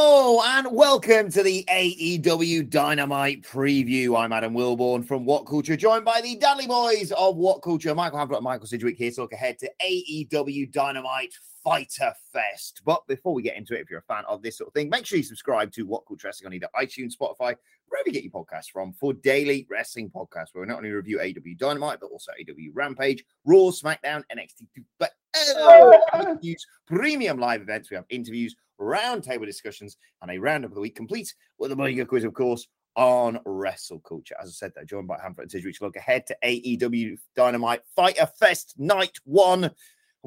Hello and welcome to the AEW Dynamite preview. I'm Adam Wilborn from What Culture, joined by the Dudley Boys of What Culture, Michael Hamflett and Michael Sidgwick here to look ahead to AEW Dynamite Fighter Fest. But before we get into it, if you're a fan of this sort of thing, make sure you subscribe to What Culture Wrestling on either iTunes, Spotify, wherever you get your podcasts from for daily wrestling podcasts, where we not only review AEW Dynamite, but also AEW Rampage, Raw, SmackDown, NXT, but oh, news, premium live events. We have interviews, roundtable discussions, and a roundup of the week complete with a mega quiz, of course, on wrestle culture. As I said, they're joined by Hamflett and which look ahead to AEW Dynamite Fighter Fest Night One. And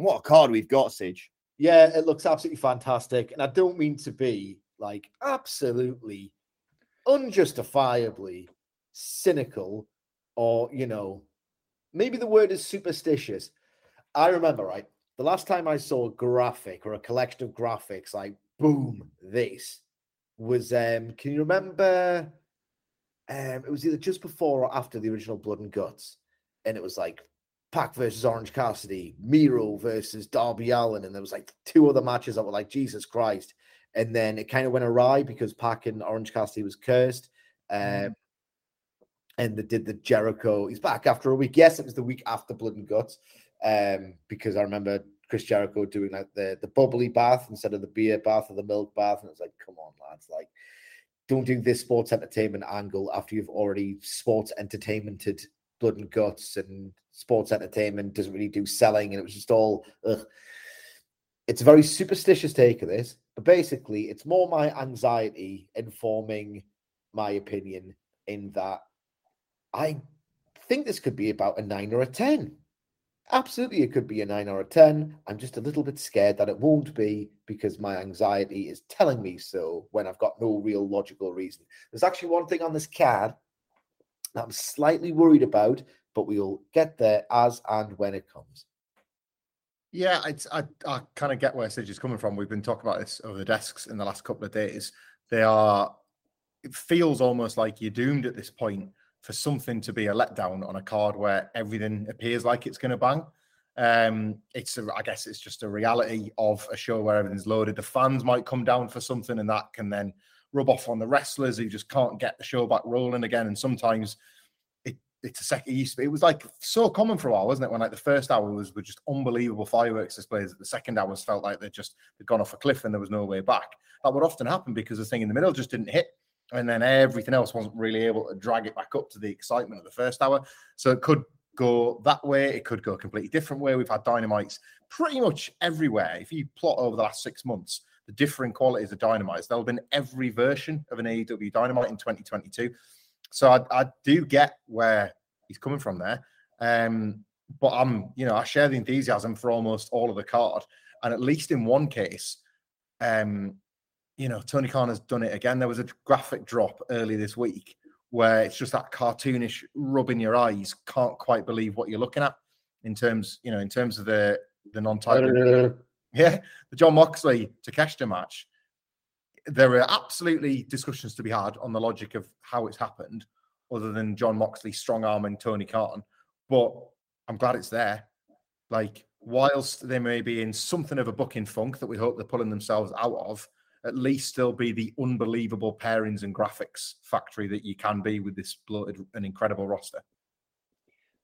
what a card we've got, Sidge. Yeah, it looks absolutely fantastic. And I don't mean to be like absolutely unjustifiably cynical or, you know, maybe the word is superstitious. I remember, right, the last time I saw a graphic or a collection of graphics like boom, this was um can you remember um it was either just before or after the original Blood and Guts, and it was like Pac versus Orange Cassidy, Miro versus Darby Allin, and there was like two other matches that were like Jesus Christ, and then it kind of went awry because Pac and Orange Cassidy was cursed, um, Mm. and they did the Jericho. He's back after a week. Yes, it was the week after Blood and Guts, um, because I remember Chris Jericho doing like the the bubbly bath instead of the beer bath or the milk bath, and it's like, come on, lads, like. Don't do this sports entertainment angle after you've already sports entertainmented blood and guts and sports entertainment doesn't really do selling and it was just all ugh. it's a very superstitious take of this but basically it's more my anxiety informing my opinion in that i think this could be about a 9 or a 10 absolutely it could be a 9 or a 10 i'm just a little bit scared that it won't be because my anxiety is telling me so when i've got no real logical reason there's actually one thing on this card that i'm slightly worried about but we'll get there as and when it comes. Yeah, it's, I, I kind of get where Sidge is coming from. We've been talking about this over the desks in the last couple of days. They are, it feels almost like you're doomed at this point for something to be a letdown on a card where everything appears like it's going to bang. Um, it's, a, I guess, it's just a reality of a show where everything's loaded. The fans might come down for something, and that can then rub off on the wrestlers who just can't get the show back rolling again. And sometimes it's a second. It. It was like so common for a while, wasn't it? When like the first hour was were just unbelievable fireworks displays. The second hours felt like they just they'd gone off a cliff and there was no way back. That would often happen because the thing in the middle just didn't hit, and then everything else wasn't really able to drag it back up to the excitement of the first hour. So it could go that way. It could go a completely different way. We've had dynamites pretty much everywhere. If you plot over the last six months, the differing qualities of dynamites, there'll have been every version of an AEW dynamite in 2022. So I, I do get where he's coming from there. Um, but I'm, you know, I share the enthusiasm for almost all of the card. And at least in one case, um, you know, Tony Khan has done it again. There was a graphic drop early this week where it's just that cartoonish rubbing your eyes, can't quite believe what you're looking at in terms, you know, in terms of the the non-title. yeah, the Jon Moxley Takeshita match. There are absolutely discussions to be had on the logic of how it's happened, other than Jon Moxley strong arming Tony Khan. But I'm glad it's there. Like, whilst they may be in something of a booking funk that we hope they're pulling themselves out of, at least still be the unbelievable pairings and graphics factory that you can be with this bloated and incredible roster.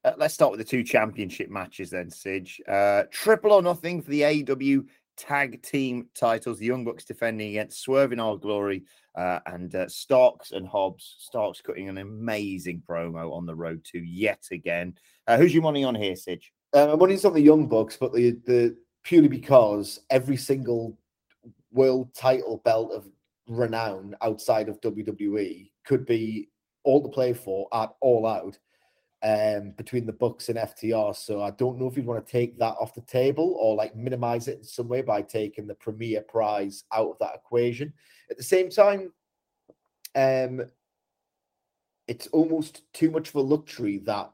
Uh, let's start with the two championship matches then, Sidge. Uh, triple or nothing for the AEW tag team titles. The Young Bucks defending against Swerve in Our Glory uh, and uh, Starks and Hobbs. Starks cutting an amazing promo on the road to yet again. Uh, who's your money on here, Sidge? Uh, my money's on the Young Bucks, but the the purely because every single world title belt of renown outside of WWE could be all to play for at all out um, between the Bucks and FTR. So I don't know if you'd want to take that off the table or like minimize it in some way by taking the premier prize out of that equation. At the same time, um, it's almost too much of a luxury that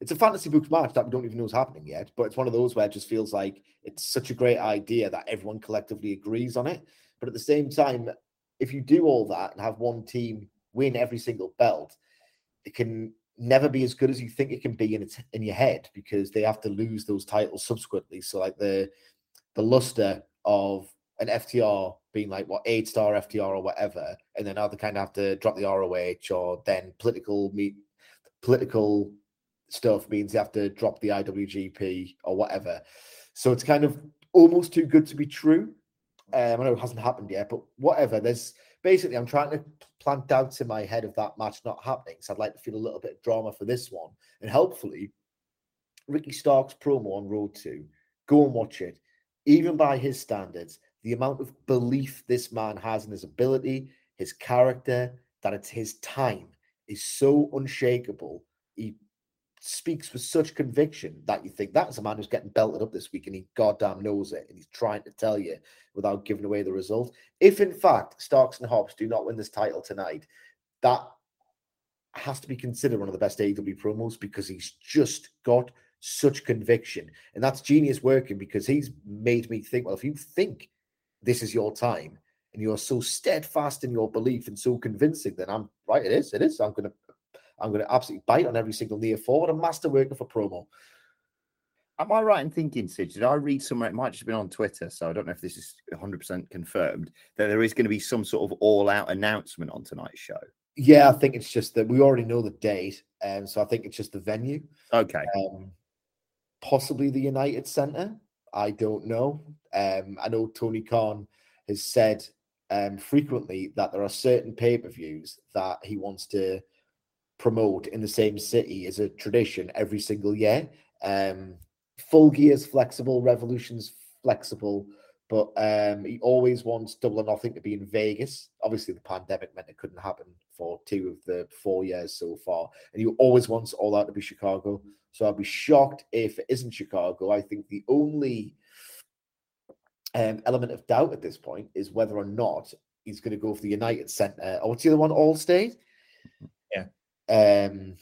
it's a fantasy books match that we don't even know is happening yet. But it's one of those where it just feels like it's such a great idea that everyone collectively agrees on it. But at the same time, if you do all that and have one team win every single belt, it can never be as good as you think it can be in its in your head because they have to lose those titles subsequently. So like the the luster of an FTR being like what eight star FTR or whatever, and then now they kind of have to drop the ROH or then political meet political stuff means they have to drop the IWGP or whatever. So it's kind of almost too good to be true. Um, I know it hasn't happened yet, but whatever. There's basically I'm trying to plant doubts in my head of that match not happening. So I'd like to feel a little bit of drama for this one, and hopefully, Ricky Stark's promo on Road Two. Go and watch it. Even by his standards, the amount of belief this man has in his ability, his character, that it's his time is so unshakable. Speaks with such conviction that you think that's a man who's getting belted up this week and he goddamn knows it and he's trying to tell you without giving away the result. If in fact Starks and Hobbs do not win this title tonight, that has to be considered one of the best AEW promos because he's just got such conviction. And that's genius working because he's made me think, well, if you think this is your time and you're so steadfast in your belief and so convincing, then I'm right, it is, it is. I'm gonna I'm going to absolutely bite on every single near forward. A master worker for promo. Am I right in thinking, Sid? Did I read somewhere? It might just have been on Twitter, so I don't know if this is 100% confirmed that there is going to be some sort of all-out announcement on tonight's show. Yeah, I think it's just that we already know the date, and um, so I think it's just the venue. Okay. Um, possibly the United Center. I don't know. Um, I know Tony Khan has said um, frequently that there are certain pay-per-views that he wants to promote in the same city is a tradition every single year. Um, full gears flexible, revolutions flexible, but um, he always wants double or nothing to be in Vegas. Obviously, the pandemic meant it couldn't happen for two of the four years so far, and he always wants all out to be Chicago. So I'd be shocked if it isn't Chicago. I think the only um, element of doubt at this point is whether or not he's going to go for the United Center or what's the other one, Allstate um,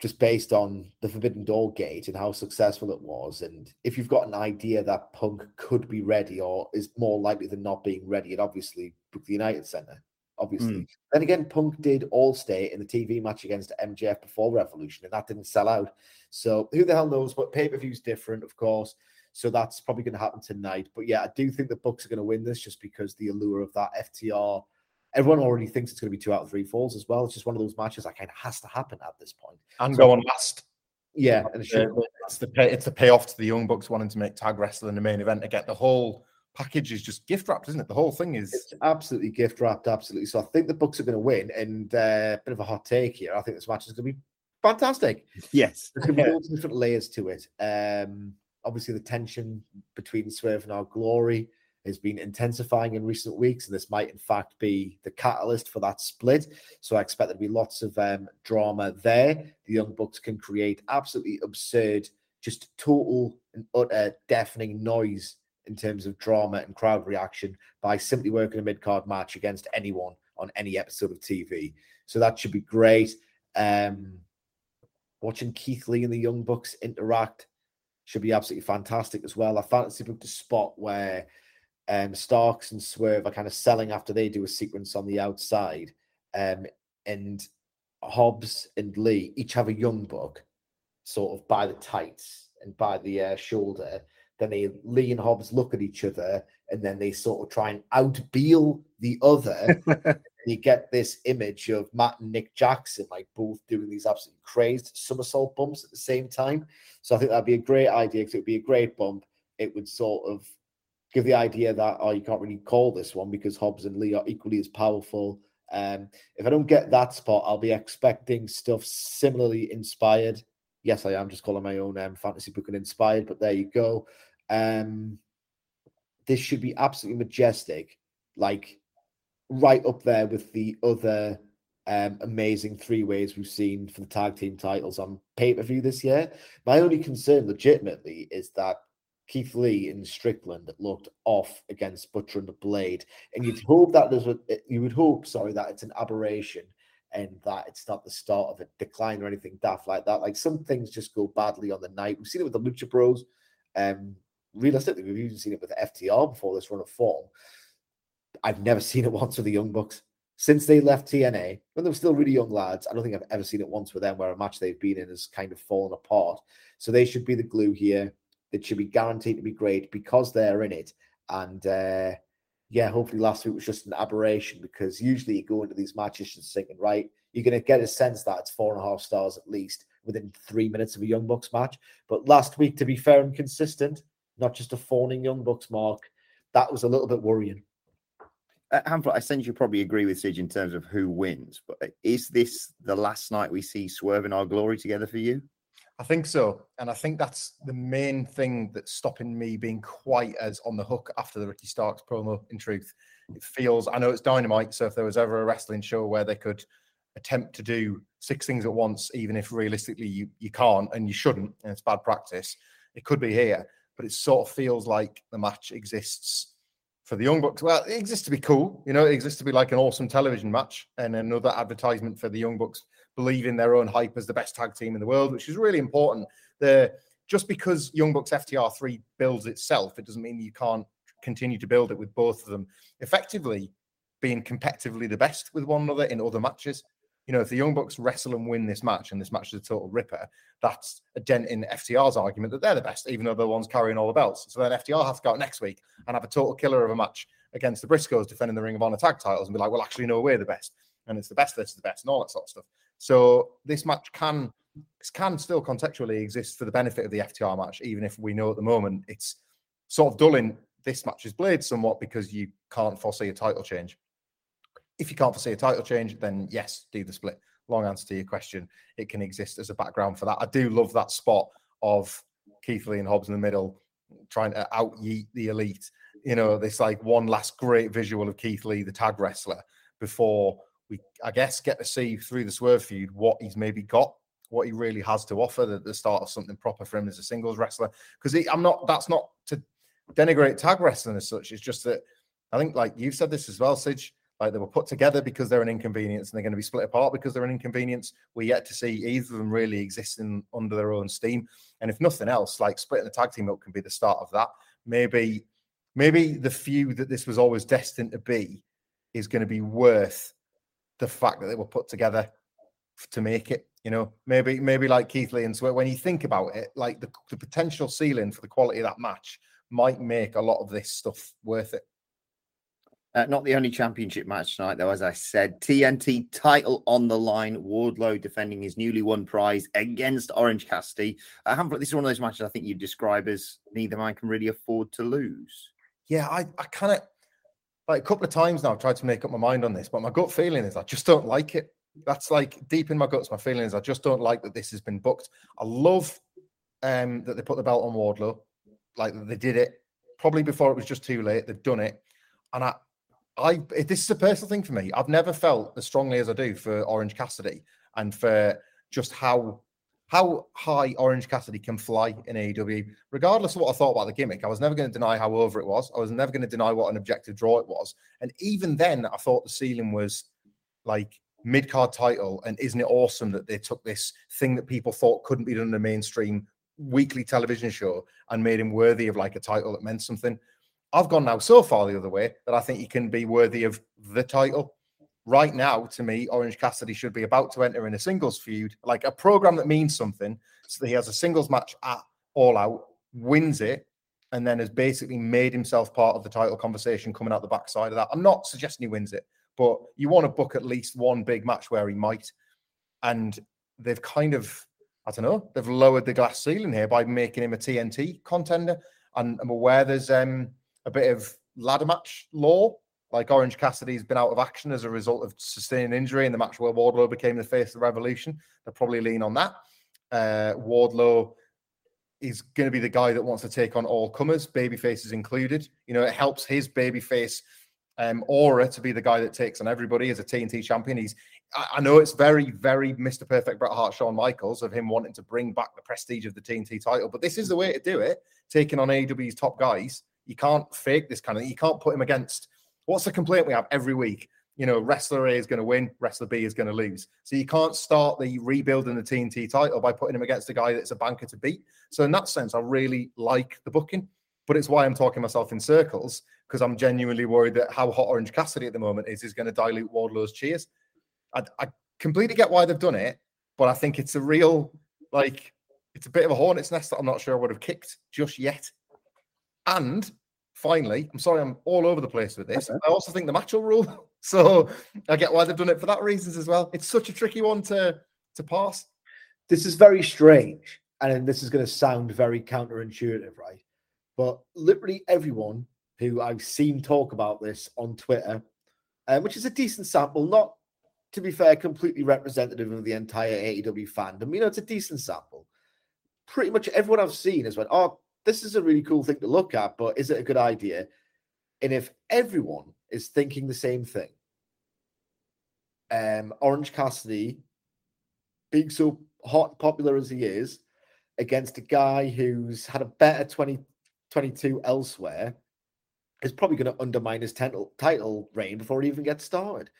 just based on the Forbidden Door gate and how successful it was. And if you've got an idea that Punk could be ready or is more likely than not being ready, it obviously book the United Center. Obviously. Mm. Then again, Punk did Allstate in the TV match against MJF before Revolution, and that didn't sell out. So who the hell knows? But pay per view's different, of course. So that's probably going to happen tonight. But yeah, I do think the Bucks are going to win this just because the allure of that FTR everyone already thinks it's going to be two out of three falls as well. It's just one of those matches that kind of has to happen at this point. And so, go on last. Yeah, and it's, it's the pay, it's the payoff to the Young Bucks wanting to make tag wrestling the main event to get the whole package is just gift wrapped, isn't it? The whole thing is it's absolutely gift wrapped, absolutely. So I think the Bucks are going to win, and a uh, bit of a hot take here. I think this match is going to be fantastic. Yes, there's going to be all different layers to it. Um, obviously, the tension between Swerve and our glory has been intensifying in recent weeks, and this might in fact be the catalyst for that split. So I expect there to be lots of um, drama there. The Young Bucks can create absolutely absurd, just total and utter deafening noise in terms of drama and crowd reaction by simply working a mid card match against anyone on any episode of TV. So that should be great. Um, watching Keith Lee and the Young Bucks interact should be absolutely fantastic as well. I fantasy booked a spot where um, Starks and Swerve are kind of selling after they do a sequence on the outside. Um, and Hobbs and Lee each have a young buck sort of by the tights and by the uh, shoulder. Then they Lee and Hobbs look at each other, and then they sort of try and outbeal the other. you get this image of Matt and Nick Jackson, like both doing these absolutely crazed somersault bumps at the same time. So I think that'd be a great idea because it would be a great bump. It would sort of give the idea that oh, you can't really call this one because Hobbs and Lee are equally as powerful. Um, if I don't get that spot, I'll be expecting stuff similarly inspired. Yes, I am just calling my own um, fantasy book and inspired, but there you go. Um, this should be absolutely majestic, like right up there with the other um, amazing three ways we've seen for the tag team titles on pay per view this year. My only concern, legitimately, is that Keith Lee in Strickland looked off against Butcher and the Blade, and you'd hope that there's a, you would hope, sorry, that it's an aberration and that it's not the start of a decline or anything daft like that. Like some things just go badly on the night. We've seen it with the Lucha Bros. Um, realistically, we've even seen it with FTR before this run of form. I've never seen it once with the Young Bucks since they left TNA, when they were still really young lads. I don't think I've ever seen it once with them where a match they've been in has kind of fallen apart. So they should be the glue here. It should be guaranteed to be great because they're in it. And uh, yeah, hopefully last week was just an aberration because usually you go into these matches and thinking, right, you're going to get a sense that it's four and a half stars at least within three minutes of a Young Bucks match. But last week, to be fair and consistent, not just a fawning Young Bucks mark, that was a little bit worrying. Uh, Hamflett, I sense you probably agree with Sidge in terms of who wins, but uh, is this the last night we see Swerve and our glory together for you? I think so. And I think that's the main thing that's stopping me being quite as on the hook after the Ricky Starks promo, in truth. It feels, I know it's dynamite. So if there was ever a wrestling show where they could attempt to do six things at once, even if realistically you, you can't and you shouldn't, and it's bad practice, it could be here. But it sort of feels like the match exists for the Young Bucks. Well, it exists to be cool. You know, it exists to be like an awesome television match and another advertisement for the Young Bucks believe in their own hype as the best tag team in the world, which is really important. The just because Young Bucks FTR three builds itself, it doesn't mean you can't continue to build it with both of them effectively being competitively the best with one another in other matches. You know, if the Young Bucks wrestle and win this match, and this match is a total ripper, that's a dent in FTR's argument that they're the best, even though they're the ones carrying all the belts. So then FTR have to go out next week and have a total killer of a match against the Briscoes defending the Ring of Honor tag titles and be like, well, actually, no, we're the best. And it's the best versus the best and all that sort of stuff. So this match can can still contextually exist for the benefit of the FTR match, even if we know at the moment it's sort of dulling this match's blade somewhat because you can't foresee a title change. If you can't foresee a title change, then yes, do the split. Long answer to your question. It can exist as a background for that. I do love that spot of Keith Lee and Hobbs in the middle trying to out yeet the elite. You know, this like one last great visual of Keith Lee, the tag wrestler, before we, I guess, get to see through the swerve feud what he's maybe got, what he really has to offer at the start of something proper for him as a singles wrestler. Because I'm not, that's not to denigrate tag wrestling as such. It's just that I think, like you've said this as well, Sidge, like they were put together because they're an inconvenience and they're going to be split apart because they're an inconvenience. We yet to see either of them really existing under their own steam. And if nothing else, like splitting the tag team up can be the start of that. Maybe, maybe the feud that this was always destined to be is going to be worth the fact that they were put together to make it. You know, maybe maybe like Keith Lee and so when you think about it, like the, the potential ceiling for the quality of that match might make a lot of this stuff worth it. Uh, not the only championship match tonight, though. As I said, TNT title on the line. Wardlow defending his newly won prize against Orange Cassidy. Uh, Hamflett, this is one of those matches I think you describe as neither man can really afford to lose. Yeah, I, I kind of like a couple of times now I've tried to make up my mind on this, but my gut feeling is I just don't like it. That's like deep in my guts. My feeling is I just don't like that this has been booked. I love um, that they put the belt on Wardlow, like they did it probably before it was just too late. They've done it, and I, I this is a personal thing for me. I've never felt as strongly as I do for Orange Cassidy and for just how how high Orange Cassidy can fly in AEW, regardless of what I thought about the gimmick. I was never going to deny how over it was. I was never going to deny what an objective draw it was. And even then, I thought the ceiling was like mid card title. And isn't it awesome that they took this thing that people thought couldn't be done in a mainstream weekly television show and made him worthy of like a title that meant something? I've gone now so far the other way that I think he can be worthy of the title right now, to me, Orange Cassidy should be about to enter in a singles feud, like a program that means something, so that he has a singles match at all out, wins it, and then has basically made himself part of the title conversation coming out the backside of that. I'm not suggesting he wins it, but you want to book at least one big match where he might. And they've kind of, I don't know, they've lowered the glass ceiling here by making him a TNT contender. And I'm aware there's um, a bit of ladder match law. Like Orange Cassidy's been out of action as a result of sustaining injury in the match where Wardlow became the face of the revolution. They'll probably lean on that. Uh, Wardlow is going to be the guy that wants to take on all comers, baby faces included. You know, it helps his baby face um, aura to be the guy that takes on everybody as a TNT champion. He's, I, I know it's very, very Mr. Perfect Bret Hart, Shawn Michaels of him wanting to bring back the prestige of the TNT title, but this is the way to do it. Taking on AEW's top guys, you can't fake this kind of. thing. You can't put him against. What's the complaint we have every week? You know, wrestler A is going to win, wrestler B is going to lose. So you can't start the rebuilding the TNT title by putting him against a guy that's a banker to beat. So in that sense, I really like the booking, but it's why I'm talking myself in circles because I'm genuinely worried that how hot Orange Cassidy at the moment is is going to dilute Wardlow's cheers. I, I completely get why they've done it, but I think it's a real like it's a bit of a hornet's nest that I'm not sure I would have kicked just yet. And finally, I'm sorry, I'm all over the place with this. Okay. I also think the match will rule. So I get why they've done it for that reasons as well. It's such a tricky one to to pass. This is very strange, and this is going to sound very counterintuitive, right? But literally everyone who I've seen talk about this on Twitter, um, which is a decent sample, not to be fair, completely representative of the entire AEW fandom. You know, it's a decent sample. Pretty much everyone I've seen has went, "Oh, this is a really cool thing to look at, but is it a good idea?" And if everyone is thinking the same thing, um, Orange Cassidy being so hot popular as he is against a guy who's had a better 2022 elsewhere is probably going to undermine his title, title reign before he even gets started.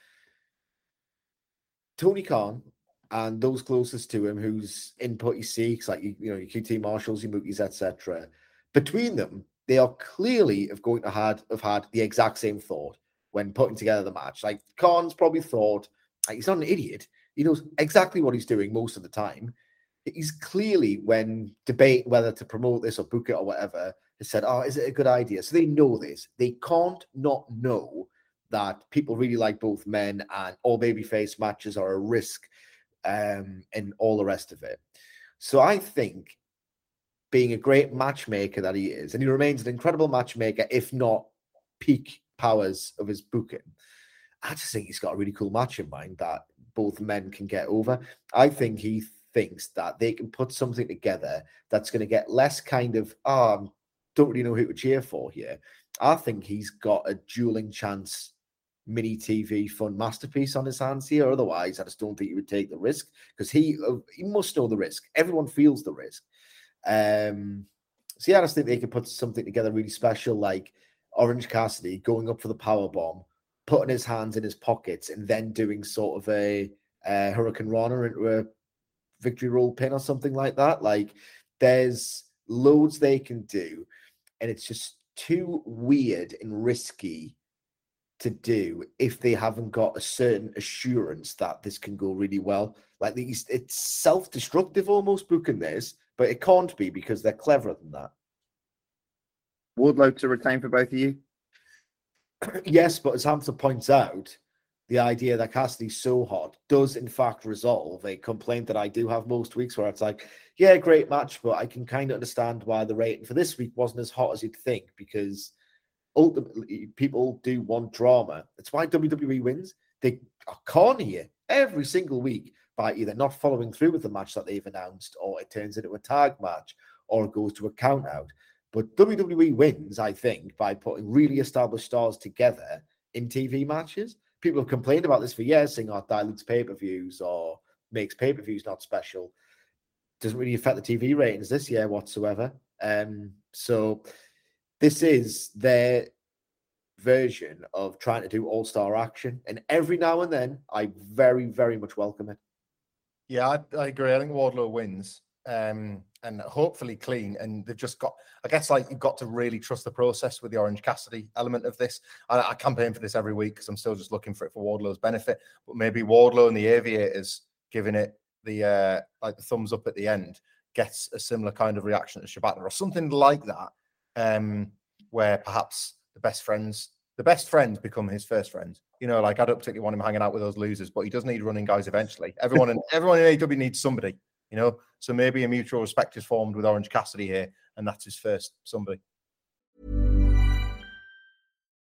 Tony Khan and those closest to him, whose input he seeks, like you, you know, your QT Marshalls, your Mookies, etc. Between them, they are clearly have going to had have had the exact same thought when putting together the match. Like Khan's probably thought, like, he's not an idiot. He knows exactly what he's doing most of the time. He's clearly, when debate whether to promote this or book it or whatever, has said, "Oh, is it a good idea?" So they know this. They can't not know that people really like both men, and all babyface matches are a risk, um, and all the rest of it. So I think, being a great matchmaker that he is, and he remains an incredible matchmaker, if not peak powers of his booking. I just think he's got a really cool match in mind that both men can get over. I think he thinks that they can put something together that's going to get less kind of, oh, don't really know who to cheer for here. I think he's got a dueling chance mini TV fun masterpiece on his hands here. Otherwise, I just don't think he would take the risk because he uh, he must know the risk. Everyone feels the risk. Um, so yeah, I just think they could put something together really special, like Orange Cassidy going up for the power bomb, putting his hands in his pockets, and then doing sort of a, Hurricane hurricanrana into a victory roll pin or something like that. Like there's loads they can do and it's just too weird and risky to do if they haven't got a certain assurance that this can go really well. Like these, it's self-destructive almost booking this, but it can't be because they're cleverer than that. Wardlow to retain for both of you? yes, but as Hamza points out, the idea that Cassidy's so hot does in fact resolve a complaint that I do have most weeks where it's like, yeah, great match, but I can kind of understand why the rating for this week wasn't as hot as you'd think because ultimately people do want drama. That's why WWE wins. They are corny here every single week by either not following through with the match that they've announced or it turns into a tag match or it goes to a count out. But WWE wins, I think, by putting really established stars together in TV matches people have complained about this for years, saying, "Oh, dilutes pay per views or makes pay per views not special." Doesn't really affect the TV ratings this year whatsoever. Um, so this is their version of trying to do all star action, and every now and then, I very, very much welcome it. Yeah, I, I agree. I think Wardlow wins. Um, and hopefully clean. And they've just got, I guess, like you've got to really trust the process with the Orange Cassidy element of this. I, I campaign for this every week because I'm still just looking for it for Wardlow's benefit. But maybe Wardlow and the Aviators giving it the uh like the thumbs up at the end gets a similar kind of reaction to Shabbat or something like that, um, where perhaps the best friends, the best friends become his first friends. You know, like I don't particularly want him hanging out with those losers, but he does need running guys eventually. Everyone in everyone in AW needs somebody, you know. So maybe a mutual respect is formed with Orange Cassidy here, and that's his first somebody.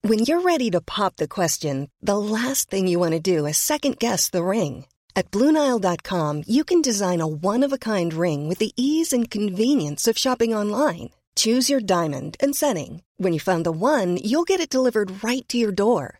When you're ready to pop the question, the last thing you want to do is second guess the ring. At Bluenile.com, you can design a one of a kind ring with the ease and convenience of shopping online. Choose your diamond and setting. When you find the one, you'll get it delivered right to your door.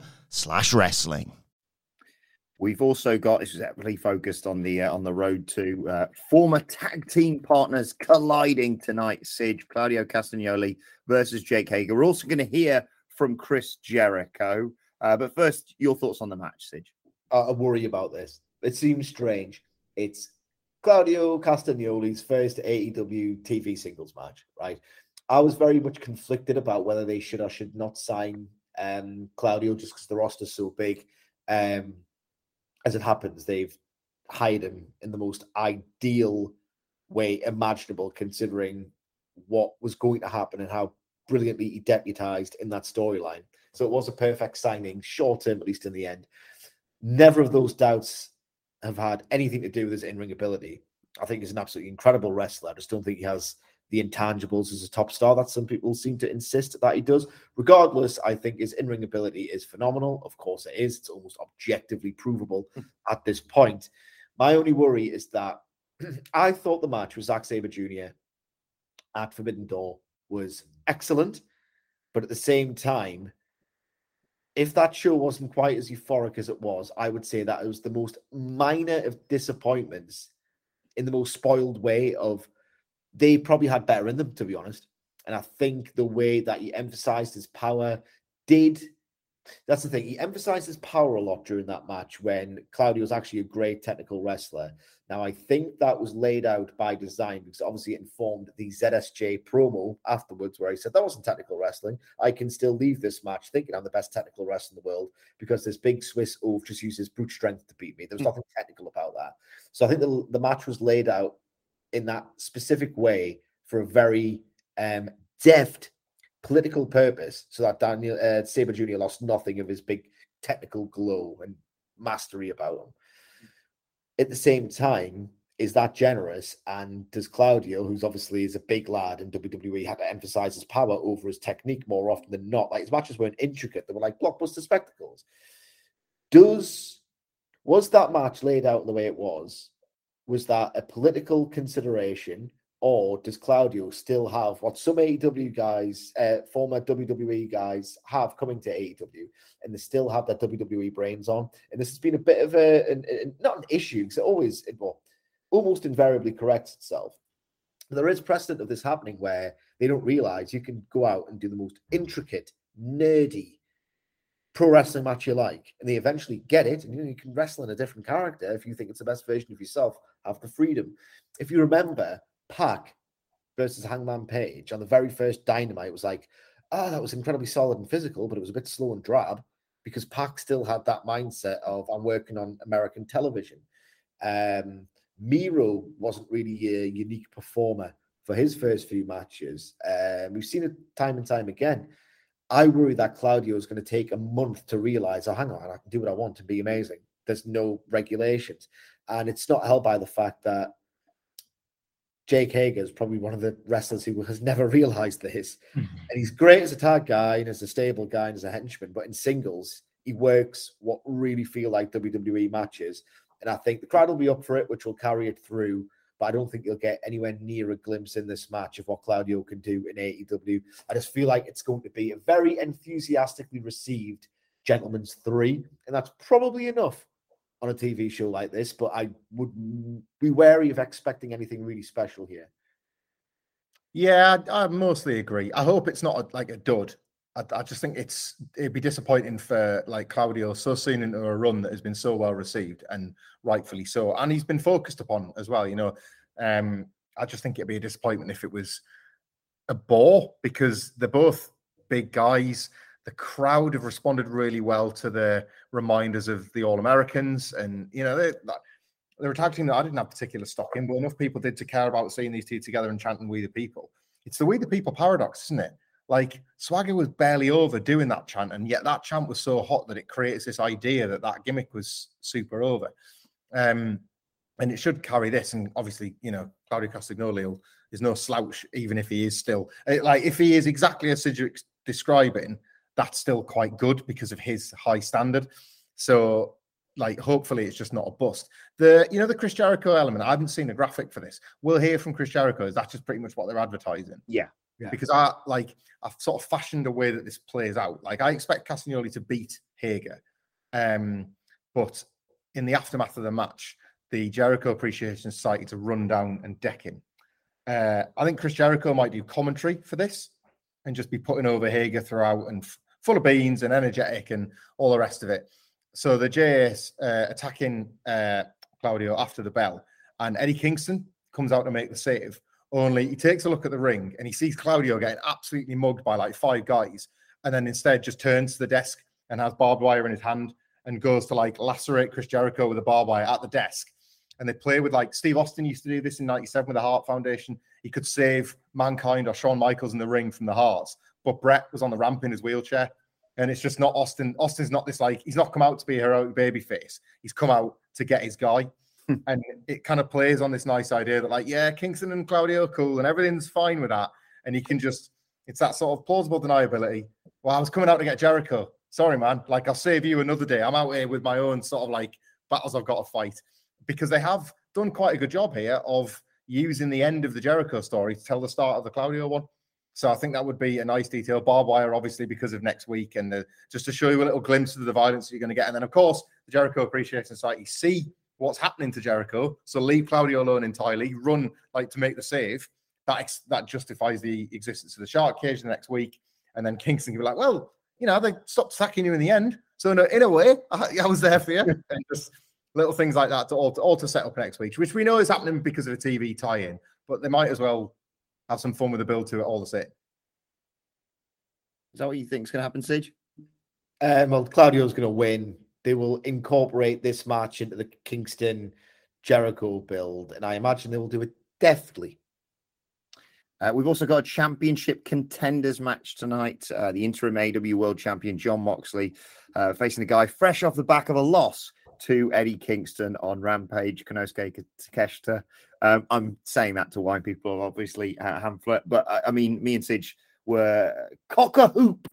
slash wrestling. We've also got this is really focused on the uh, on the road to uh, former tag team partners colliding tonight. Sidge Claudio Castagnoli versus Jake Hager. We're also going to hear from Chris Jericho. Uh, but first, your thoughts on the match, Sidge. I worry about this. It seems strange. It's Claudio Castagnoli's first AEW TV singles match, right? I was very much conflicted about whether they should or should not sign um, Claudio just because the roster's so big. Um, as it happens, they've hired him in the most ideal way imaginable, considering what was going to happen and how brilliantly he deputized in that storyline. So it was a perfect signing, short term, at least in the end. Never of those doubts have had anything to do with his in ring ability. I think he's an absolutely incredible wrestler. I just don't think he has the intangibles as a top star that some people seem to insist that he does. Regardless, I think his in ring ability is phenomenal. Of course, it is. It's almost objectively provable hmm. at this point. My only worry is that I thought the match with Zack Sabre Jr. at Forbidden Door was excellent, but at the same time, if that show wasn't quite as euphoric as it was, I would say that it was the most minor of disappointments in the most spoiled way of they probably had better in them, to be honest. And I think the way that he emphasized his power did. That's the thing. He emphasized his power a lot during that match when Claudio was actually a great technical wrestler. Now, I think that was laid out by design because obviously it informed the ZSJ promo afterwards, where he said that wasn't technical wrestling. I can still leave this match thinking I'm the best technical wrestler in the world because this big Swiss oaf just uses brute strength to beat me. There was hmm. nothing technical about that. So I think the, the match was laid out in that specific way for a very um, deft political purpose, so that Daniel uh, Sabre Jr. lost nothing of his big technical glow and mastery about him. At the same time, is that generous? And does Claudio, who's obviously is a big lad in WWE, have to emphasize his power over his technique more often than not? Like his matches weren't intricate; they were like blockbuster spectacles. Does was that match laid out the way it was? Was that a political consideration, or does Claudio still have what some AEW guys, uh, former WWE guys, have coming to AEW, and they still have their WWE brains on? And this has been a bit of a, an, not an issue because it always, it well, almost invariably corrects itself. But there is precedent of this happening where they don't realize you can go out and do the most intricate, nerdy pro wrestling match you like, and they eventually get it, and you, know, you can wrestle in a different character if you think it's the best version of yourself have the freedom. If you remember, Pac versus Hangman Page on the very first Dynamite was like, oh, that was incredibly solid and physical, but it was a bit slow and drab because Pac still had that mindset of I'm working on American television. Um, Miro wasn't really a unique performer for his first few matches. Um, we've seen it time and time again. I worry that Claudio is going to take a month to realize, oh, hang on, I can do what I want to be amazing. There's no regulations. And it's not held by the fact that Jake Hager is probably one of the wrestlers who has never realized this. Hmm. and he's great as a tag guy and as a stable guy and as a henchman, but in singles, he works what really feel like WWE matches. And I think the crowd will be up for it, which will carry it through. But I don't think you'll get anywhere near a glimpse in this match of what Claudio can do in AEW. I just feel like it's going to be a very enthusiastically received gentleman's three. And that's probably enough on a TV show like this, but I would be wary of expecting anything really special here. Yeah, I, mostly agree. I hope it's not a, like a dud. I, I, just think it's it'd be disappointing for like Claudio so soon into a run that has been so well received and rightfully so, and he's been focused upon as well. You know, um, I just think it'd be a disappointment if it was a bore because they're both big guys the crowd have responded really well to the reminders of the All Americans, and you know they they're a tag team that I didn't have particular stock in, but enough people did to care about seeing these two together and chanting "We the People." It's the "We the People" paradox, isn't it? Like Swagger was barely over doing that chant, and yet that chant was so hot that it creates this idea that that gimmick was super over. Um, and it should carry this. And obviously, you know, Claudio Castagnoli is no slouch, even if he is still eh, like if he is exactly as Sidgwick's describing, that's still quite good because of his high standard. So like hopefully it's just not a bust. The you know the Chris Jericho element. I haven't seen a graphic for this. We'll hear from Chris Jericho. Is that just pretty much what they're advertising? Yeah. Yeah. Because I like I've sort of fashioned a way that this plays out. Like I expect Castagnoli to beat Hager. Um, but in the aftermath of the match, the Jericho Appreciation Society to run down and deck him. Uh, I think Chris Jericho might do commentary for this and just be putting over Hager throughout and f- full of beans and energetic and all the rest of it. So the JS uh, attacking uh, Claudio after the bell, and Eddie Kingston comes out to make the save. Only he takes a look at the ring and he sees Claudio getting absolutely mugged by like five guys, and then instead just turns to the desk and has barbed wire in his hand and goes to like lacerate Chris Jericho with a barbed wire at the desk. And they play with like Steve Austin used to do this in '97 with the Hart Foundation. He could save Mankind or Shawn Michaels in the ring from the Harts, but Bret was on the ramp in his wheelchair. And it's just not Austin. Austin's not this like he's not come out to be a heroic baby face. He's come out to get his guy. Hmm. and it kind of plays on this nice idea that, like, yeah, Kingston and Claudio cool and everything's fine with that. And he can just, it's that sort of plausible deniability. Well, I was coming out to get Jericho. Sorry, man. Like, I'll save you another day. I'm out here with my own sort of like battles I've got to fight because they have done quite a good job here of using the end of the Jericho story to tell the start of the Claudio one. So I think that would be a nice detail. Barbed wire, obviously, because of next week, and the, just to show you a little glimpse of the violence that you're going to get. And then, of course, the Jericho Appreciation Society see what's happening to Jericho, so leave Claudio alone entirely, run like to make the save. That that justifies the existence of the Shark Cage the next week, and then Kingston can be like, well, you know, they stopped attacking you in the end. So in a, in a way, I, I was there for you, and just little things like that to all, to all to set up next week, which we know is happening because of a TV tie-in, but they might as well have some fun with the build to it all the same. Is that what you think is going to happen, Sage? Um, well, Claudio's going to win. They will incorporate this match into the Kingston Jericho build, and I imagine they will do it deftly. Uh, we've also got a championship contenders match tonight. Uh, the interim AEW World Champion Jon Moxley uh, facing the guy fresh off the back of a loss to Eddie Kingston on Rampage, Konosuke Takeshita. Um, I'm saying that to white people, obviously, uh, Hamflett, but I, I mean, me and Sige were cock a hoop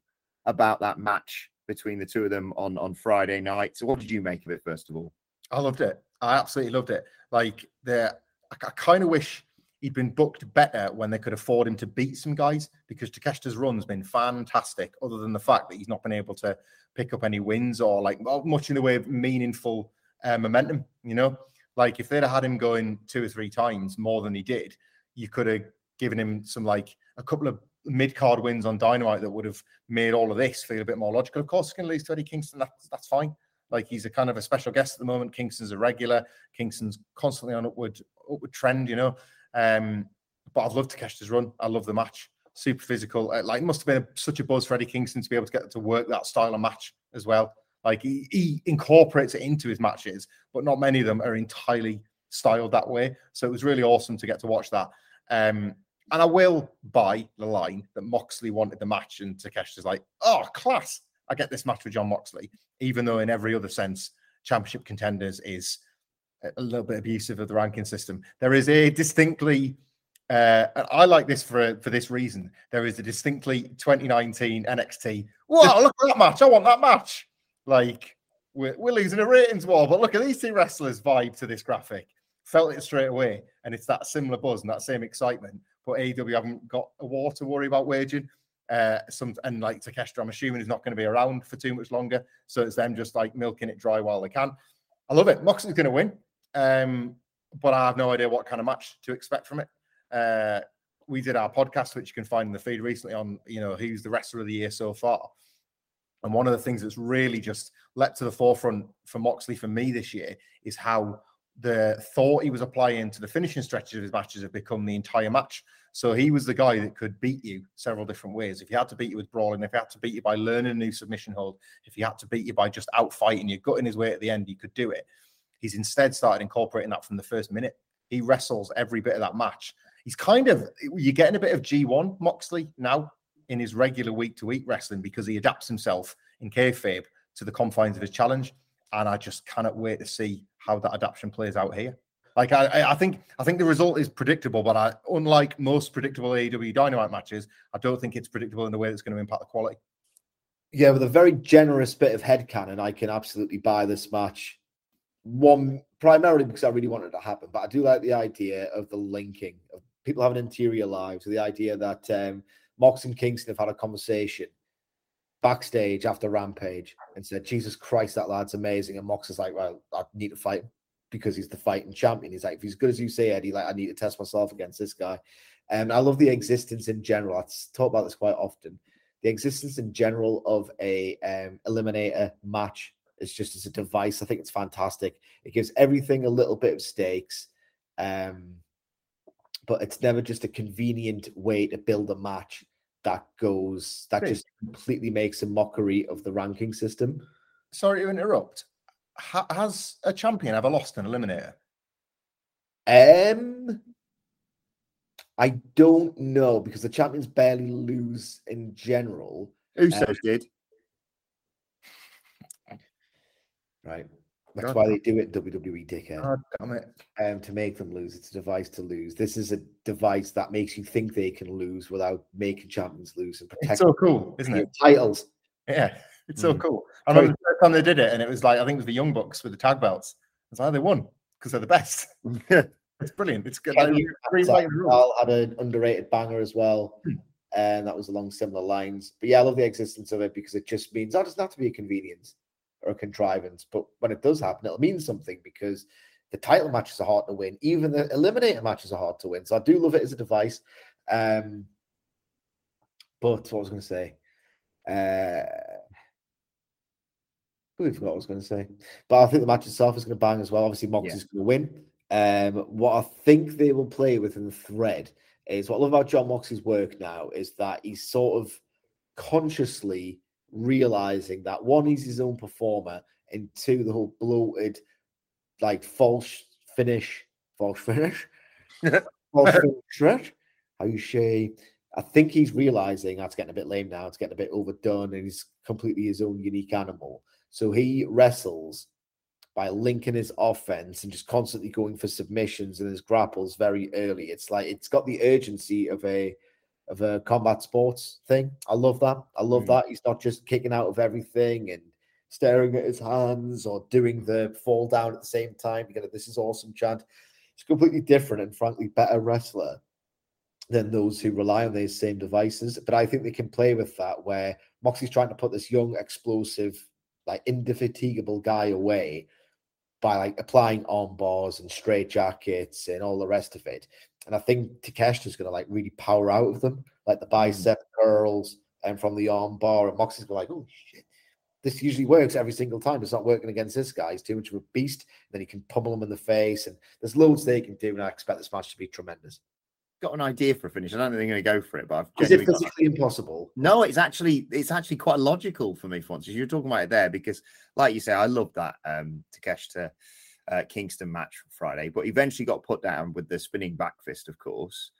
about that match between the two of them on on Friday night. So, what did you make of it, first of all? I loved it. I absolutely loved it. Like, there, I, I kind of wish he'd been booked better when they could afford him to beat some guys because Takeshita's run's been fantastic, other than the fact that he's not been able to pick up any wins or like much in the way of meaningful uh, momentum, you know? Like if they'd have had him going two or three times more than he did, you could have given him some like a couple of mid card wins on Dynamite that would have made all of this feel a bit more logical. Of course, it's going to lose to Eddie Kingston. That's that's fine. Like he's a kind of a special guest at the moment. Kingston's a regular. Kingston's constantly on upward upward trend, you know. Um, but I've loved Takeshita's run. I love the match. Super physical. Uh, like, it must have been a, such a buzz for Eddie Kingston to be able to get to work that style of match as well. Like he, he incorporates it into his matches, but not many of them are entirely styled that way. So it was really awesome to get to watch that. Um, and I will buy the line that Moxley wanted the match, and Takeshita's like, oh, class. I get this match with Jon Moxley, even though in every other sense, championship contenders is a little bit abusive of the ranking system. There is a distinctly, uh, I like this for for this reason. There is a distinctly 2019 NXT. Wow, look at that match! I want that match. Like we're, we're losing a ratings war, but look at these two wrestlers vibe to this graphic. Felt it straight away, and it's that similar buzz and that same excitement. But AEW haven't got a war to worry about waging. Uh, some and like Takeshita, I'm assuming is not going to be around for too much longer. So it's them just like milking it dry while they can. I love it. Moxley's going to win, um, but I have no idea what kind of match to expect from it. Uh, we did our podcast, which you can find in the feed recently on, you know, who's the wrestler of the year so far. And one of the things that's really just leapt to the forefront for Moxley for me this year is how the thought he was applying to the finishing stretches of his matches have become the entire match. So he was the guy that could beat you several different ways. If he had to beat you with brawling, if he had to beat you by learning a new submission hold, if he had to beat you by just out fighting you, gutting his way at the end, he could do it. He's instead started incorporating that from the first minute. He wrestles every bit of that match. He's kind of you're getting a bit of G1 Moxley now in his regular week to week wrestling because he adapts himself in kayfabe to the confines of his challenge. And I just cannot wait to see how that adaptation plays out here. Like I, I think I think the result is predictable, but I, unlike most predictable AEW Dynamite matches, I don't think it's predictable in the way that's going to impact the quality. Yeah, with a very generous bit of headcanon, I can absolutely buy this match. One primarily because I really wanted it to happen, but I do like the idea of the linking of people having interior lives, the idea that um, Mox and Kingston have had a conversation backstage after Rampage and said, Jesus Christ, that lad's amazing. And Mox is like, Well, I need to fight because he's the fighting champion. He's like, if he's good as you say, Eddie, like I need to test myself against this guy. And I love the existence in general. I talk about this quite often. The existence in general of a um, eliminator match is just as a device. I think it's fantastic. It gives everything a little bit of stakes, um, but it's never just a convenient way to build a match that goes that just completely makes a mockery of the ranking system. Sorry to interrupt ha- has a champion ever lost an eliminator? Um, I don't know because the champions barely lose in general. Usos um, did. Right. That's God. why they do it WWE, dickhead. God damn it. Um, to make them lose. It's a device to lose. This is a device that makes you think they can lose without making champions lose and protect. It's so cool, isn't it? Titles. Yeah. It's so mm. cool. I remember the first time they did it, and it was like I think it was the Young Bucks with the tag belts. It's like they won because they're the best. it's brilliant. It's good. Like, had an underrated banger as well, hmm. and that was along similar lines. But yeah, I love the existence of it because it just means that doesn't have to be a convenience or a contrivance, but when it does happen, it'll mean something because the title matches are hard to win. Even the eliminator matches are hard to win. So I do love it as a device. Um, but what I was going to say? Uh, I forgot what I was going to say. But I think the match itself is going to bang as well. Obviously, Mox yeah. is going to win. Um, what I think they will play within the thread is what I love about Jon Moxley's work now is that he's sort of consciously realizing that one, he's his own performer, and two, the whole bloated, like false finish, false finish, false finish. How you say? I think he's realizing ah, that's getting a bit lame now. It's getting a bit overdone, and he's completely his own unique animal. So he wrestles by linking his offense and just constantly going for submissions and his grapples very early. It's like it's got the urgency of a of a combat sports thing. I love that. I love mm. that. He's not just kicking out of everything and staring at his hands or doing the fall down at the same time. You get this is awesome chant. He's completely different and frankly better wrestler than those who rely on these same devices. But I think they can play with that where Moxie's trying to put this young, explosive like indefatigable guy away by like applying arm bars and straight jackets and all the rest of it. And I think Takeshita's gonna like really power out of them, like the mm. bicep mm. curls and from the arm bar. And Moxie's going like, oh shit, this usually works every single time. It's not working against this guy. He's too much of a beast. And Then he can pummel him in the face, and there's loads they can do. And I expect this match to be tremendous. Got an idea for a finish. I don't think they're going to go for it, but I've Is it genuinely got- physically impossible? No, it's actually it's actually quite logical for me for once. You're talking about it there because, like you say, I love that um Takeshita uh, Kingston match Friday, but eventually got put down with the spinning back fist, of course.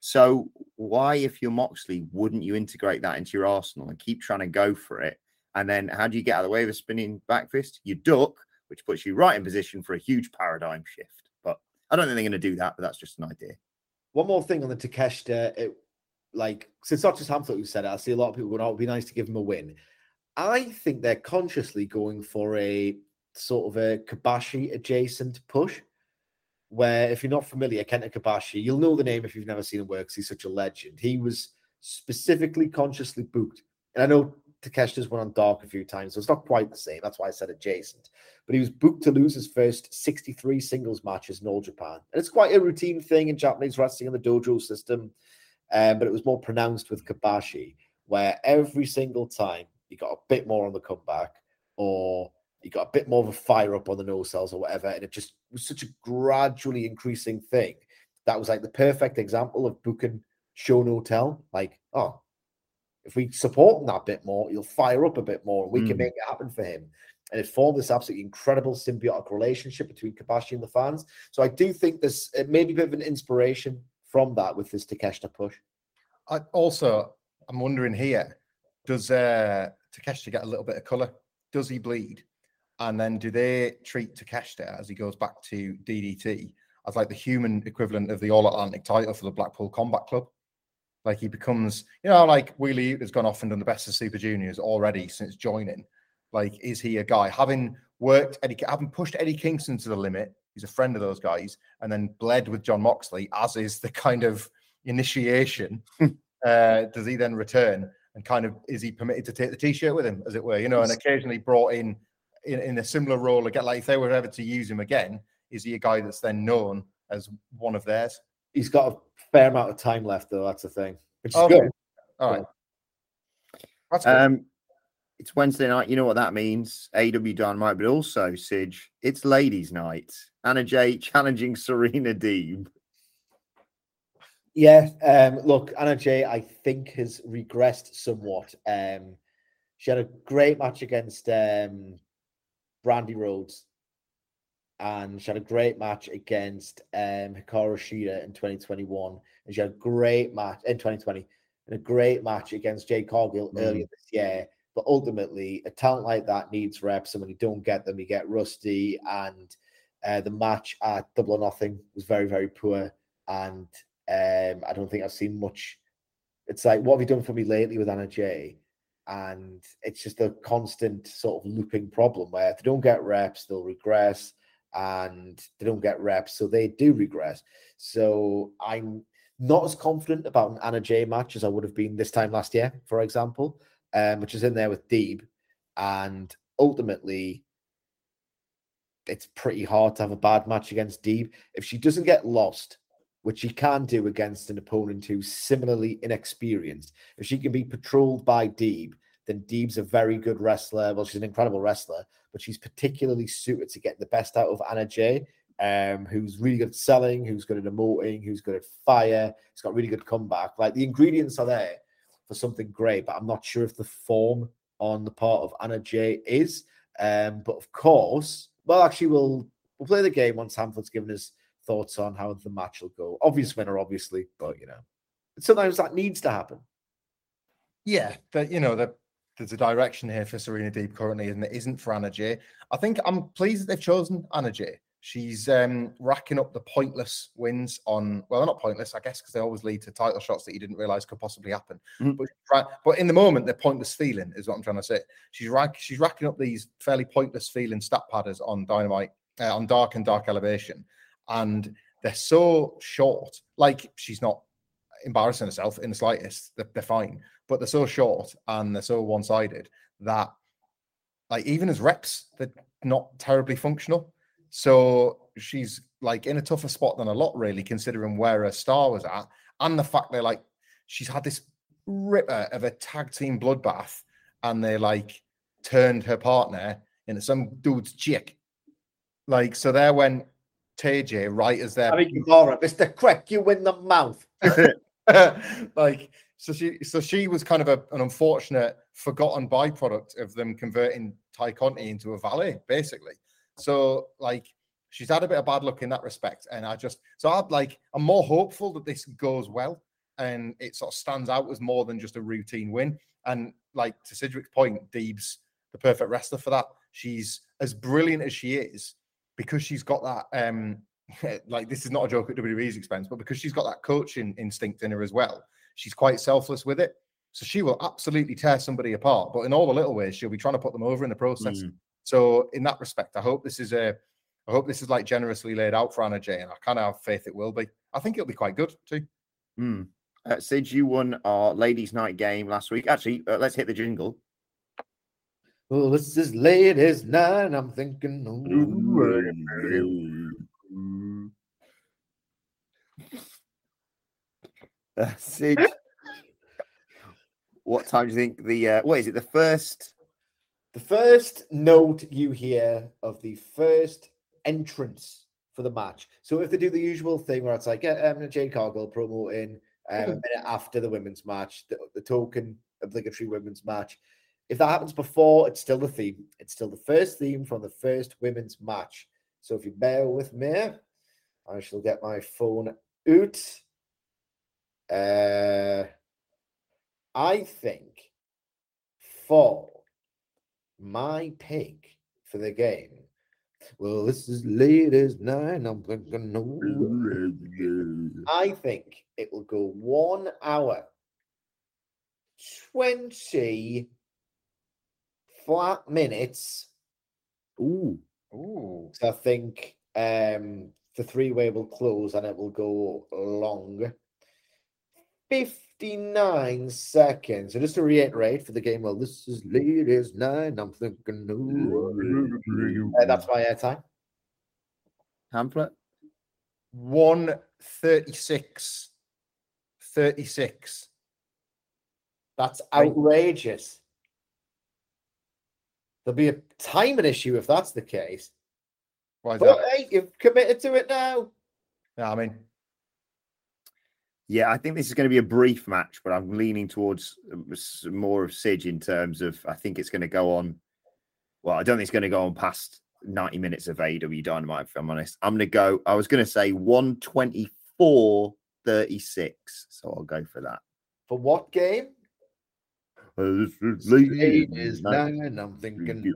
So why, if you're Moxley, wouldn't you integrate that into your arsenal and keep trying to go for it? And then how do you get out of the way of a spinning back fist? You duck, which puts you right in position for a huge paradigm shift. But I don't think they're going to do that. But that's just an idea. One more thing on the Takeshita, it, like since just Hamflett who said it, I see a lot of people going, "Oh, it'd be nice to give him a win." I think they're consciously going for a sort of a Kobashi adjacent push, where if you're not familiar, Kenta Kobashi, you'll know the name if you've never seen him work. 'cause he's such a legend. He was specifically consciously booked, and I know Takeshita's won on Dark a few times, so it's not quite the same. That's why I said adjacent. But he was booked to lose his first 63 singles matches in All Japan. And it's quite a routine thing in Japanese wrestling in the dojo system. Um, but it was more pronounced with Kobashi, where every single time he got a bit more on the comeback or he got a bit more of a fire up on the no sells or whatever. And it just was such a gradually increasing thing. That was like the perfect example of booking show no tell. Like, oh, if we support him that bit more, he'll fire up a bit more and we can Mm. make it happen for him. And it formed this absolutely incredible symbiotic relationship between Kobashi and the fans. So I do think there's it may be a bit of an inspiration from that with this Takeshita push. I also, I'm wondering here, does uh, Takeshita get a little bit of color? Does he bleed? And then do they treat Takeshita as he goes back to DDT as like the human equivalent of the All Atlantic title for the Blackpool Combat Club? Like he becomes, you know, like Wheeler has gone off and done the best of Super Juniors already since joining. Like, is he a guy having worked Eddie, having pushed Eddie Kingston to the limit? He's a friend of those guys, and then bled with Jon Moxley, as is the kind of initiation. uh, does he then return and kind of is he permitted to take the t-shirt with him, as it were? You know, and occasionally brought in in, in a similar role again. Like if they were ever to use him again, is he a guy that's then known as one of theirs? He's got a fair amount of time left, though. That's the thing, which is Okay. good. All right. That's good. Um, it's Wednesday night. You know what that means? AEW Dynamite, but also Sidge. It's ladies' night. Anna Jay challenging Serena Deeb. Yeah, um, look, Anna Jay, I think has regressed somewhat. Um, she had a great match against um, Brandi Rhodes, and she had a great match against um, Hikaru Shida in 2021, and she had a great match in 2020, and a great match against Jade Cargill earlier this year. But ultimately, a talent like that needs reps, and when you don't get them, you get rusty. And uh, the match at Double or Nothing was very, very poor, and um, I don't think I've seen much. It's like, what have you done for me lately with Anna Jay? And it's just a constant sort of looping problem where if they don't get reps, they'll regress, and they don't get reps, so they do regress. So I'm not as confident about an Anna Jay match as I would have been this time last year, for example, um, which is in there with Deeb. And ultimately, it's pretty hard to have a bad match against Deeb. If she doesn't get lost, which she can do against an opponent who's similarly inexperienced. If she can be patrolled by Deeb, then Deeb's a very good wrestler. Well, she's an incredible wrestler, but she's particularly suited to get the best out of Anna Jay, um, who's really good at selling, who's good at emoting, who's good at fire. She's got really good comeback. Like the ingredients are there for something great, but I'm not sure if the form on the part of Anna Jay is. Um, but of course, well, actually, we'll we'll play the game once Hamflett's given us thoughts on how the match will go. Obvious winner, obviously, but you know, sometimes that needs to happen. Yeah, that you know that there's a direction here for Serena Deeb currently, and it isn't for Anna Jay. I think I'm pleased that they've chosen Anna Jay. She's um, racking up the pointless wins on well, they're not pointless, I guess, because they always lead to title shots that you didn't realize could possibly happen. Mhm. But but in the moment, they're pointless feeling is what I'm trying to say. She's rack, she's racking up these fairly pointless feeling stat padders on Dynamite, uh, on Dark and Dark Elevation, and they're so short. Like she's not embarrassing herself in the slightest. They're, they're fine, but they're so short and they're so one sided that, like, even as reps, they're not terribly functional. So she's like in a tougher spot than a lot, really, considering where her star was at, and the fact that like she's had this ripper of a tag team bloodbath, and they like turned her partner into some dude's chick. Like, so there went TayJay right as their I mean, right, Mr. Crack you in the mouth. like so she so she was kind of a, an unfortunate forgotten byproduct of them converting Tay Conti into a valet, basically. So like she's had a bit of bad luck in that respect. And I just so I'd like I'm more hopeful that this goes well and it sort of stands out as more than just a routine win. And like to Sidgwick's point, Deeb's the perfect wrestler for that. She's as brilliant as she is because she's got that um like this is not a joke at WWE's expense, but because she's got that coaching instinct in her as well, she's quite selfless with it. So she will absolutely tear somebody apart, but in all the little ways, she'll be trying to put them over in the process. Mm. So in that respect, I hope this is a, I hope this is like generously laid out for Anna Jay, and I kind of have faith it will be. I think it'll be quite good too. Hmm. Uh, Sid, you won our ladies' night game last week. Actually, uh, let's hit the jingle. Well, this is late as nine. I'm thinking, Uh, Sid, what time do you think the uh, what is it? The first the first note you hear of the first entrance for the match. So if they do the usual thing where it's like uh, um, Jade Cargill promoting um, a minute after the women's match, the, the token obligatory women's match. If that happens before, it's still the theme. It's still the first theme from the first women's match. So if you bear with me, I shall get my phone out. Uh, I think for my pick for the game. Well, this is late as nine. I'm thinking, no. I think it will go one hour, 20 flat minutes. Ooh. Ooh. So I think um, the three way will close and it will go long. 59 seconds. So just to reiterate for the game, well, this is late as nine. I'm thinking, no. Uh, that's my airtime. Hamflett. 136. 36. That's outrageous. There'll be a timing issue if that's the case. Why is But that? hey, you've committed to it now. Yeah, I mean, Yeah, I think this is going to be a brief match, but I'm leaning towards uh, more of Sidge in terms of I think it's going to go on. Well, I don't think it's going to go on past 90 minutes of AEW Dynamite, if I'm honest. I'm going to go, I was going to say 124 36. So I'll go for that. For what game? This is Late as night. nine. I'm thinking,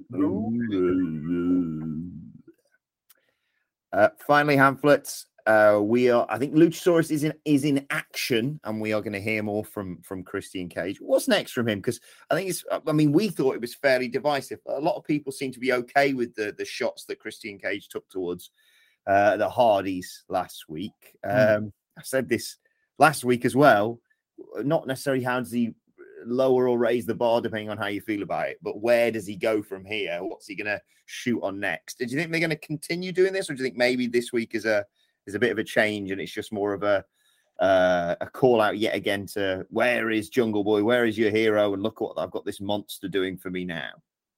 Uh, finally, Hamflets. Uh, we are. I think Luchasaurus is in is in action, and we are going to hear more from from Christian Cage. What's next from him? Because I think it's. I mean, we thought it was fairly divisive. A lot of people seem to be okay with the the shots that Christian Cage took towards uh, the Hardys last week. Um, I said this last week as well. Not necessarily how does he lower or raise the bar depending on how you feel about it, but where does he go from here? What's he going to shoot on next? Do you think they're going to continue doing this, or do you think maybe this week is a is a bit of a change and it's just more of a uh, a call out yet again to where is Jungle Boy? Where is your hero? And look what I've got this monster doing for me now.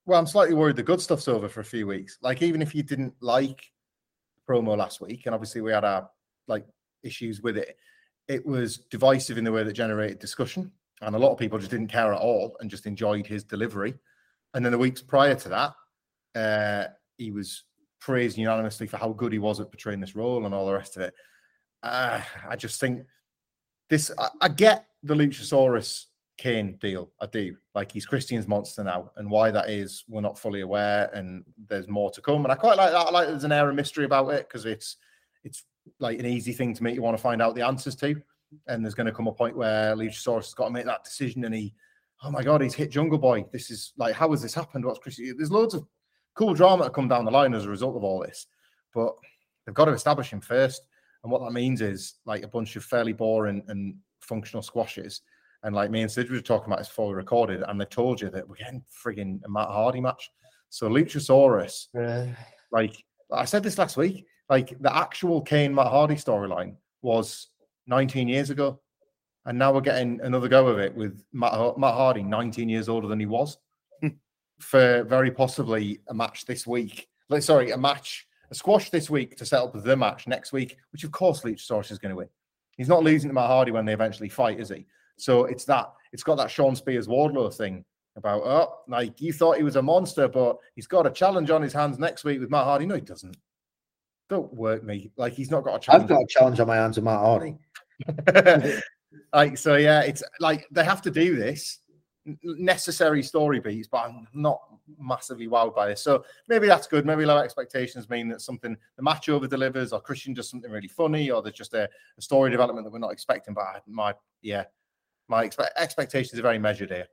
well, I'm slightly worried the good stuff's over for a few weeks. Like, even if you didn't like promo last week, and obviously we had our like issues with it, it was divisive in the way that generated discussion. And a lot of people just didn't care at all and just enjoyed his delivery. And then the weeks prior to that, uh, he was praised unanimously for how good he was at portraying this role and all the rest of it. Uh, I just think this, I, I get the Luchasaurus Kane deal. I do. Like he's Christian's monster now, and why that is, we're not fully aware, and there's more to come. And I quite like that. I like there's an air of mystery about it because it's it's like an easy thing to make you want to find out the answers to. And there's going to come a point where Luchasaurus has got to make that decision, and he, oh my god, he's hit Jungle Boy. This is like, how has this happened? What's Christian? There's loads of cool drama to come down the line as a result of all this, but they've got to establish him first. And what that means is like a bunch of fairly boring and functional squashes. And like me and Sid were talking about this before we recorded, and they told you that we're getting frigging a Matt Hardy match. So Luchasaurus, like I said this last week, like the actual Kane Matt Hardy storyline was 19 years ago. And now we're getting another go of it with Matt, Matt Hardy, 19 years older than he was. Hmm. for very possibly a match this week. Like, sorry, a match, a squash this week to set up the match next week, which of course Luchasaurus is going to win. He's not losing to Matt Hardy when they eventually fight, is he? So it's that it's got that Shawn Spears Wardlow thing about oh, like you thought he was a monster, but he's got a challenge on his hands next week with Matt Hardy. No, he doesn't. Don't work me. Like he's not got a challenge. I've got a challenge on my hands with Matt Hardy. like so, yeah. It's like they have to do this necessary story beats, but I'm not massively wowed by this. So maybe that's good. Maybe low expectations mean that something the match over delivers, or Christian does something really funny, or there's just a, a story development that we're not expecting. But my yeah, my expe- expectations are very measured here.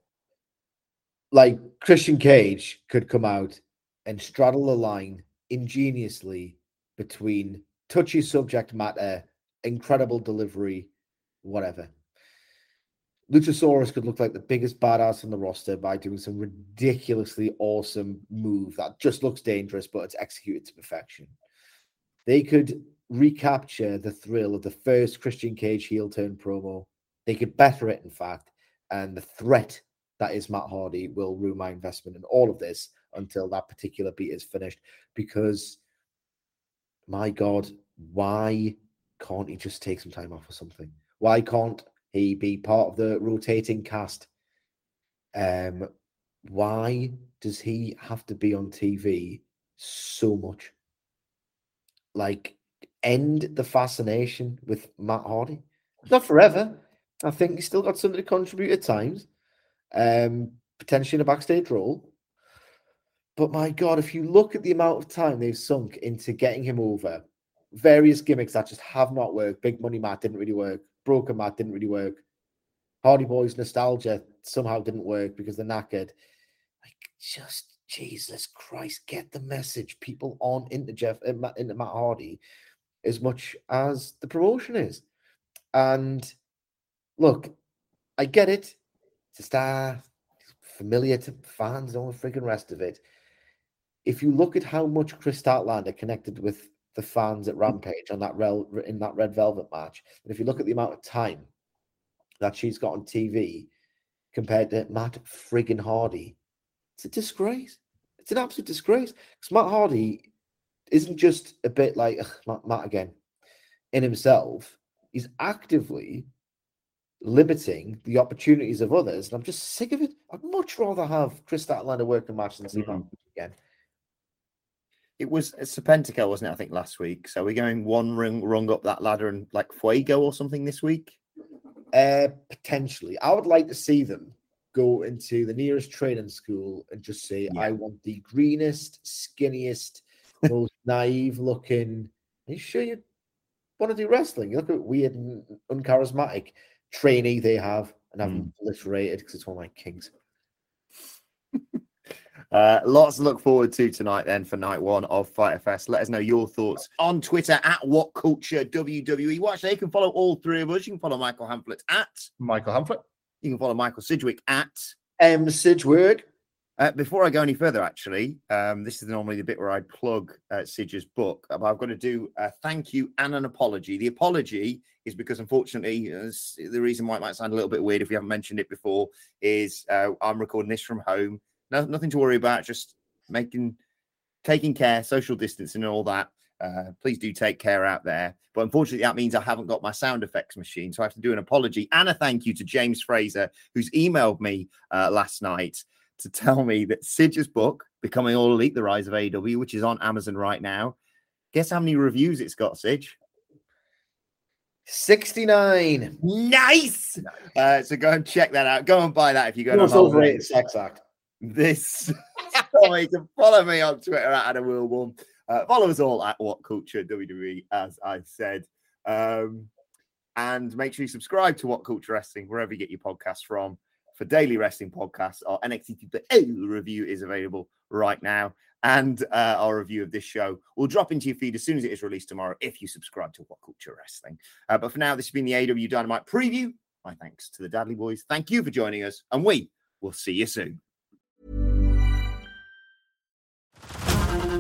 Like Christian Cage could come out and straddle the line ingeniously between touchy subject matter, incredible delivery, whatever. Luchasaurus could look like the biggest badass on the roster by doing some ridiculously awesome move that just looks dangerous, but it's executed to perfection. They could recapture the thrill of the first Christian Cage heel turn promo. They could better it, in fact, and the threat that is Matt Hardy will ruin my investment in all of this until that particular beat is finished. Because, my God, why can't he just take some time off or something? Why can't he be part of the rotating cast. Um, why does he have to be on TV so much? Like, end the fascination with Matt Hardy. Not forever. I think he's still got something to contribute at times, um, potentially in a backstage role. But my God, if you look at the amount of time they've sunk into getting him over, various gimmicks that just have not worked. Big Money Matt didn't really work. Broken Matt didn't really work. Hardy Boys nostalgia somehow didn't work because they're knackered. Like, just Jesus Christ, get the message. People aren't into Jeff uh, into Matt Hardy as much as the promotion is. And look, I get it. It's a star, familiar to fans, and all the freaking rest of it. If you look at how much Kris Statlander connected with the fans at Rampage on that rel- in that Red Velvet match. And if you look at the amount of time that she's got on TV compared to Matt friggin' Hardy, it's a disgrace. It's an absolute disgrace. Because Matt Hardy isn't just a bit like Matt, Matt again in himself. He's actively limiting the opportunities of others, and I'm just sick of it. I'd much rather have Kris Statlander work a match than see mm-hmm. again. It was Serpentico, wasn't it? I think last week. So we're going one rung, rung up that ladder and like Fuego or something this week. Uh, potentially, I would like to see them go into the nearest training school and just say, yeah. "I want the greenest, skinniest, most naive-looking." Are you sure you want to do wrestling? You look at weird and uncharismatic trainee they have, and I'm mm. obliterated because it's one of my kings. Uh, lots to look forward to tonight then for night one of Fyter Fest. Let us know your thoughts on Twitter at What Culture WWE. Watch, you can follow all three of us. You can follow Michael Hamflett at Michael Hamflett. You can follow Michael Sidgwick at M Sidgwick. Uh, before I go any further, actually, um, this is normally the bit where I plug uh, Sidge's book, but I've got to do a thank you and an apology. The apology is because, unfortunately, uh, the reason why it might sound a little bit weird if we haven't mentioned it before is uh, I'm recording this from home no, nothing to worry about. Just making, taking care, social distancing, and all that. Uh, please do take care out there. But unfortunately, that means I haven't got my sound effects machine. So I have to do an apology and a thank you to James Fraser, who's emailed me uh, last night to tell me that Sidge's book, Becoming All Elite The Rise of AEW, which is on Amazon right now, guess how many reviews it's got, Sidge? 69. Nice. Uh, so go and check that out. Go and buy that if you go Most overrated sex act this. oh, you can follow me on Twitter at Adam Wilborn. Uh, follow us all at What Culture WWE, as I said. Um, and make sure you subscribe to What Culture Wrestling wherever you get your podcasts from. For daily wrestling podcasts, our NXT review is available right now. And uh, our review of this show will drop into your feed as soon as it is released tomorrow if you subscribe to What Culture Wrestling. Uh, but for now, this has been the AEW Dynamite preview. My thanks to the Dudley Boys. Thank you for joining us, and we will see you soon.